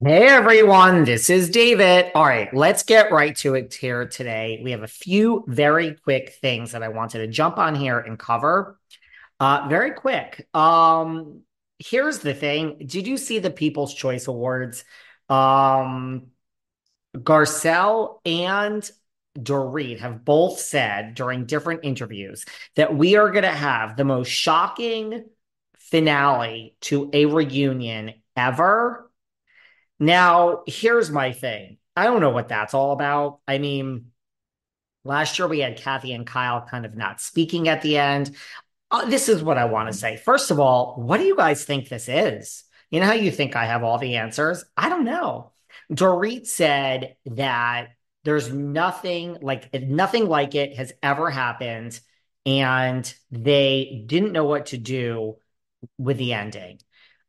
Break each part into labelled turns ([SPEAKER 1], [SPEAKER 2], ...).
[SPEAKER 1] Hey everyone, this is David. All right, let's get right to it here today. We have a few very quick things that I wanted to jump on here and cover. Uh, very quick. Um, here's the thing. Did you see the People's Choice Awards? Um, Garcelle and Dorit have both said during different interviews that we are going to have the most shocking finale to a reunion ever now, here's my thing. I don't know what that's all about. I mean, last year we had Kathy and Kyle kind of not speaking at the end. Uh, this is what I want to say. First of all, what do you guys think this is? You know how you think I have all the answers? I don't know. Dorit said that there's nothing like nothing like it has ever happened, and they didn't know what to do with the ending.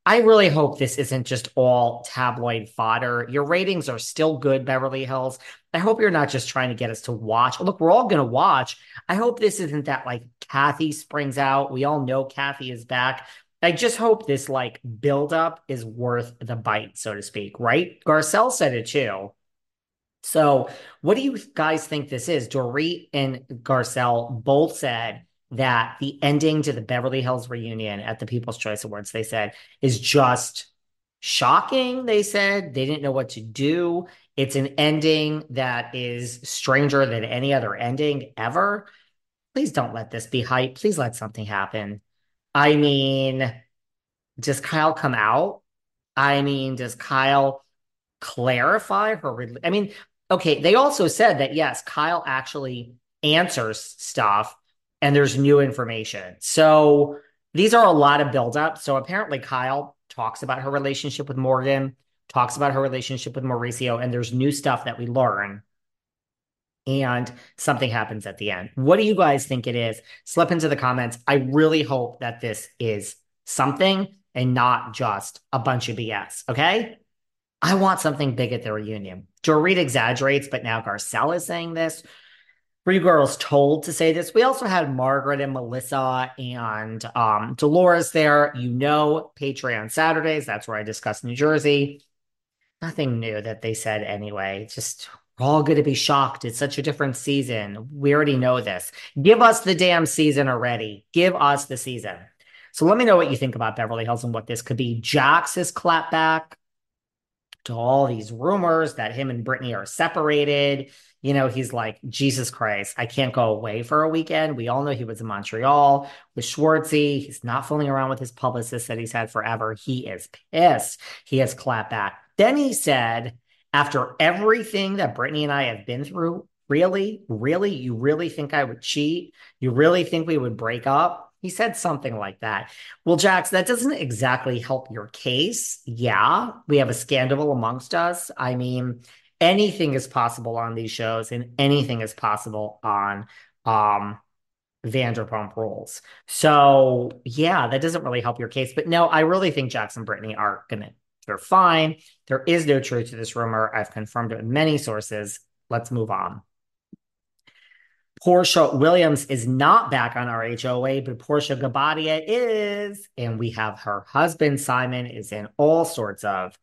[SPEAKER 1] I really hope this isn't just all tabloid fodder. Your ratings are still good, Beverly Hills. I hope you're not just trying to get us to watch. Look, we're all going to watch. I hope this isn't that like Kathy springs out. We all know Kathy is back. I just hope this like buildup is worth the bite, so to speak, right? Garcelle said it too. So, what do you guys think this is? Dorit and Garcelle both said that the ending to the Beverly Hills reunion at the People's Choice Awards, they said, is just shocking. They said they didn't know what to do. It's an ending that is stranger than any other ending ever. Please don't let this be hype. Please let something happen. I mean, does Kyle come out? I mean, does Kyle clarify her? I mean, okay, they also said that yes, Kyle actually answers stuff and there's new information. So these are a lot of buildup. So apparently, Kyle talks about her relationship with Morgan, talks about her relationship with Mauricio, and there's new stuff that we learn. And something happens at the end. What do you guys think it is? Slip into the comments. I really hope that this is something and not just a bunch of BS. Okay. I want something big at the reunion. Dorit exaggerates, but now Garcelle is saying this. Three Girls Told to say this. We also had Margaret and Melissa and um, Dolores there. You know, Patreon Saturdays. That's where I discuss New Jersey. Nothing new that they said anyway. Just we're all going to be shocked. It's such a different season. We already know this. Give us the damn season already. Give us the season. So let me know what you think about Beverly Hills and what this could be. Jax's is clapped back to all these rumors that him and Brittany are separated you know, he's like, Jesus Christ, I can't go away for a weekend. We all know he was in Montreal with Schwartzy. He's not fooling around with his publicist that he's had forever. He is pissed. He has clapped back. Then he said, after everything that Brittany and I have been through, really, really, you really think I would cheat? You really think we would break up? He said something like that. Well, Jax, that doesn't exactly help your case. Yeah, we have a scandal amongst us. I mean, anything is possible on these shows and anything is possible on um Vanderpump Rules. So yeah, that doesn't really help your case. But no, I really think Jackson and Brittany are gonna they're fine. There is no truth to this rumor. I've confirmed it with many sources. Let's move on. Porsha Williams is not back on RHOA, but Porsha Guobadia is. And we have her husband, Simon, is in all sorts of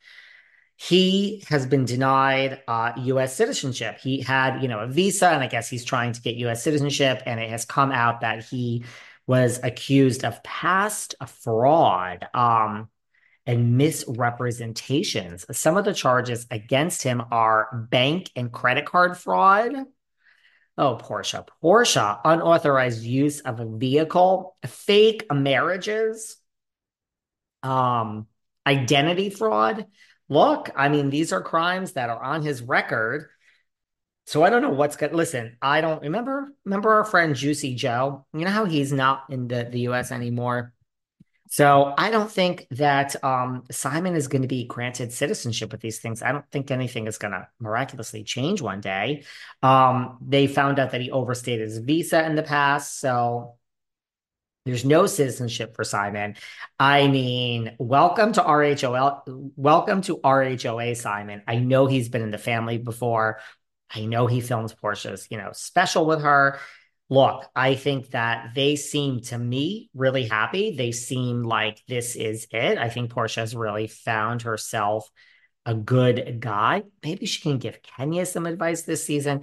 [SPEAKER 1] he has been denied uh, U.S. citizenship. He had, you know, a visa, and I guess he's trying to get U.S. citizenship. And it has come out that he was accused of past fraud um, and misrepresentations. Some of the charges against him are bank and credit card fraud. Oh, Porsha, Porsha, unauthorized use of a vehicle, fake marriages, um, identity fraud look, I mean, these are crimes that are on his record. So I don't know what's good. Listen, I don't remember. Remember our friend Juicy Joe? You know how he's not in the, the US anymore. So I don't think that um, Simon is going to be granted citizenship with these things. I don't think anything is going to miraculously change one day. Um, they found out that he overstayed his visa in the past. So there's no citizenship for Simon. I mean, welcome to RHOL. Welcome to RHOA, Simon. I know he's been in the family before. I know he films Porsha's, you know, special with her. Look, I think that they seem to me really happy. They seem like this is it. I think Porsha has really found herself a good guy. Maybe she can give Kenya some advice this season.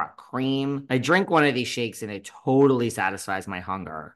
[SPEAKER 1] cream. I drink one of these shakes and it totally satisfies my hunger.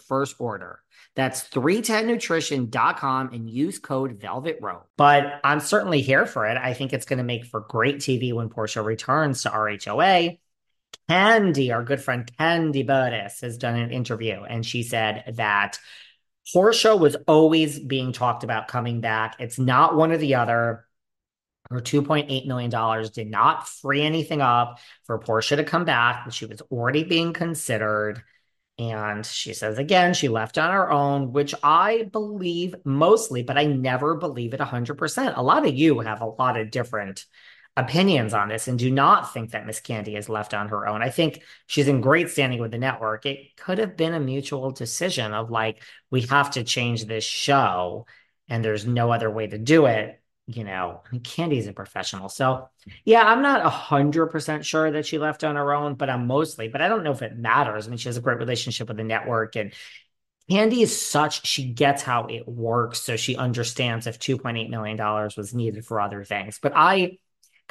[SPEAKER 1] first order. That's 310nutrition.com and use code Velvet Rope. But I'm certainly here for it. I think it's going to make for great TV when Porsha returns to RHOA. Kandi, our good friend Kandi Burruss, has done an interview and she said that Porsha was always being talked about coming back. It's not one or the other. Her $2.8 million did not free anything up for Porsha to come back. She was already being considered. And she says again, she left on her own, which I believe mostly, but I never believe it 100%. A lot of you have a lot of different opinions on this and do not think that Miss Kandi is left on her own. I think she's in great standing with the network. It could have been a mutual decision of like, we have to change this show and there's no other way to do it. You know, Kandi's a professional. So, yeah, I'm not 100% sure that she left on her own, but I'm mostly, but I don't know if it matters. I mean, she has a great relationship with the network and Kandi is such, she gets how it works. So she understands if $2.8 million was needed for other things. But I,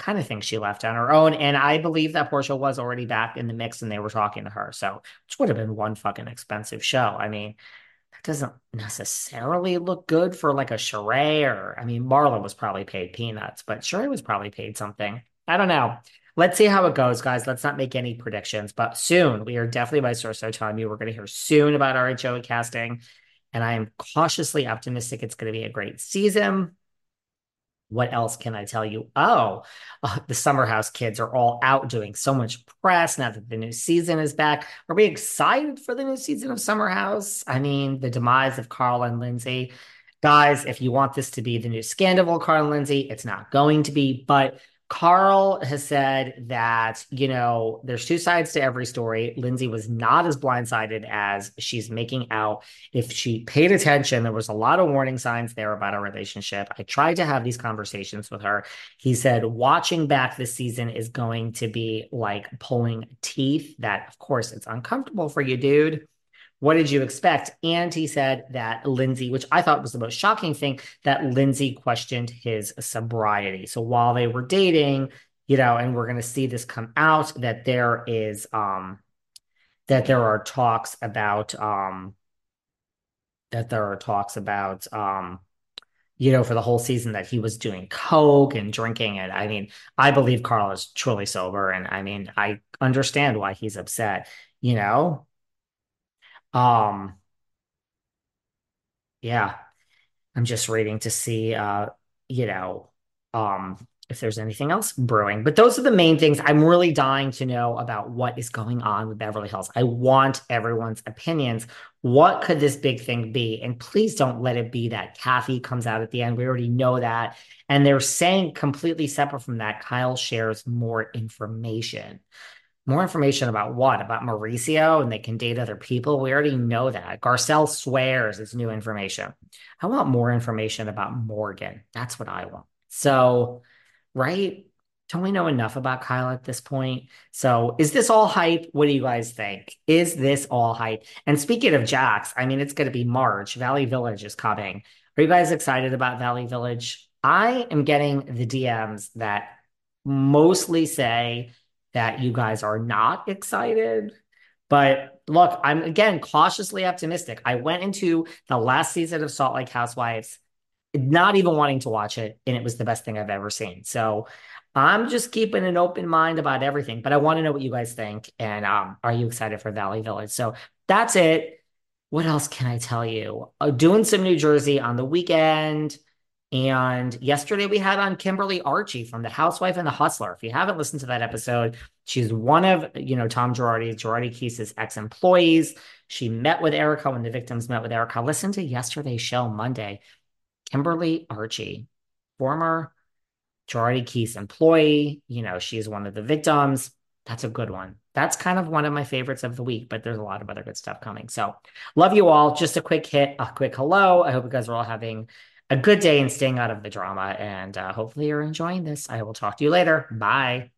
[SPEAKER 1] kind of think she left on her own. And I believe that Porsha was already back in the mix and they were talking to her. So, which would have been one fucking expensive show. I mean, that doesn't necessarily look good for like a Sheree or, I mean, Marla was probably paid peanuts, but Sheree was probably paid something. I don't know. Let's see how it goes, guys. Let's not make any predictions, but soon we are definitely by source so telling you we're going to hear soon about RHO casting. And I am cautiously optimistic it's going to be a great season what else can I tell you? Oh, uh, the Summer House kids are all out doing so much press now that the new season is back. Are we excited for the new season of Summer House? I mean, the demise of Carl and Lindsay. Guys, if you want this to be the new scandal, Carl and Lindsay, it's not going to be, but Carl has said that, you know, there's two sides to every story. Lindsay was not as blindsided as she's making out. If she paid attention, there was a lot of warning signs there about our relationship. I tried to have these conversations with her. He said, watching back this season is going to be like pulling teeth. That, of course, it's uncomfortable for you, dude what did you expect? And he said that Lindsay, which I thought was the most shocking thing, that Lindsay questioned his sobriety. So while they were dating, you know, and we're going to see this come out that there is, um, that there are talks about, um, that there are talks about, um, you know, for the whole season that he was doing coke and drinking. And I mean, I believe Carl is truly sober. And I mean, I understand why he's upset, you know, um, yeah, I'm just waiting to see, uh, you know, um, if there's anything else brewing. But those are the main things. I'm really dying to know about what is going on with Beverly Hills. I want everyone's opinions. What could this big thing be? And please don't let it be that Kathy comes out at the end. We already know that. And they're saying completely separate from that, Kyle shares more information. More information about what? About Mauricio and they can date other people? We already know that. Garcelle swears it's new information. I want more information about Morgan. That's what I want. So, right? Don't we know enough about Kyle at this point? So, is this all hype? What do you guys think? Is this all hype? And speaking of Jax, I mean, it's going to be March. Valley Village is coming. Are you guys excited about Valley Village? I am getting the DMs that mostly say that you guys are not excited. But look, I'm again cautiously optimistic. I went into the last season of Salt Lake Housewives not even wanting to watch it, and it was the best thing I've ever seen. So I'm just keeping an open mind about everything, but I want to know what you guys think. And um, are you excited for Valley Village? So that's it. What else can I tell you? Uh, doing some New Jersey on the weekend. And yesterday we had on Kimberly Archie from The Housewife and the Hustler. If you haven't listened to that episode, she's one of, you know, Tom Girardi, Girardi Keese's ex-employees. She met with Erika when the victims met with Erika. Listen to yesterday's show Monday. Kimberly Archie, former Girardi Keese employee. You know, she's one of the victims. That's a good one. That's kind of one of my favorites of the week, but there's a lot of other good stuff coming. So, love you all. Just a quick hit, a quick hello. I hope you guys are all having a good day and staying out of the drama. And uh, hopefully, you're enjoying this. I will talk to you later. Bye.